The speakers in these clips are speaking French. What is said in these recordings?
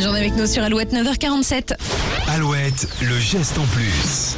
bonne journée avec nous sur Alouette 9h47. Alouette, le geste en plus.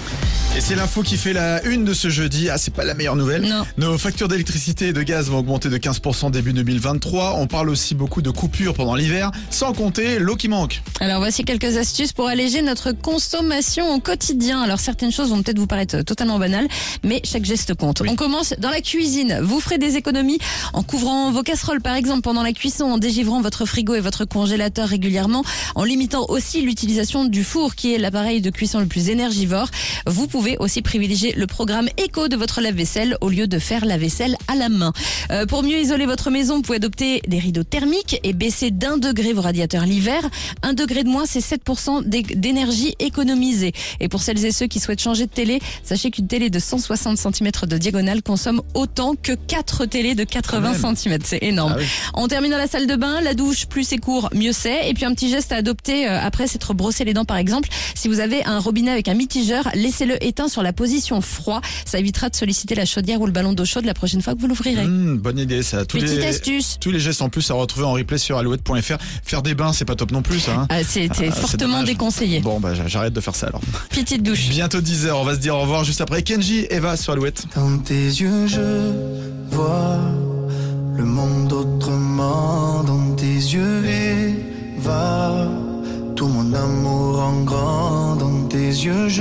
C'est l'info qui fait la une de ce jeudi. Ah, c'est pas la meilleure nouvelle. Non. Nos factures d'électricité et de gaz vont augmenter de 15% début 2023. On parle aussi beaucoup de coupures pendant l'hiver, sans compter l'eau qui manque. Alors voici quelques astuces pour alléger notre consommation au quotidien. Alors certaines choses vont peut-être vous paraître totalement banales, mais chaque geste compte. On commence dans la cuisine. Vous ferez des économies en couvrant vos casseroles par exemple pendant la cuisson, en dégivrant votre frigo et votre congélateur régulièrement, en limitant aussi l'utilisation du four qui est l'appareil de cuisson le plus énergivore. Vous pouvez aussi privilégier le programme éco de votre lave-vaisselle au lieu de faire la vaisselle à la main. Euh, pour mieux isoler votre maison, vous pouvez adopter des rideaux thermiques et baisser d'un degré vos radiateurs l'hiver. Un degré de moins, c'est 7% d'é- d'énergie économisée. Et pour celles et ceux qui souhaitent changer de télé, sachez qu'une télé de 160 cm de diagonale consomme autant que 4 télés de 80 Quand cm. C'est énorme. Ah oui. On termine dans la salle de bain, la douche, plus c'est court, mieux c'est. Et puis un petit geste à adopter euh, après s'être brossé les dents par exemple. Si vous avez un robinet avec un mitigeur, laissez-le sur la position froid. Ça évitera de solliciter la chaudière ou le ballon d'eau chaude la prochaine fois que vous l'ouvrirez. Hmm, bonne idée, ça. Tous Petite les, astuce. Tous les gestes en plus à retrouver en replay sur alouette.fr. Faire des bains, c'est pas top non plus, hein. ah, ah, c'est fortement déconseillé. Bon, bah, j'arrête de faire ça alors. Petite douche. Bientôt 10h, on va se dire au revoir juste après. Kenji, Eva sur Alouette. Dans tes yeux, je vois le monde autrement. Dans tes yeux, Eva, tout mon amour en grand. Dans tes yeux, je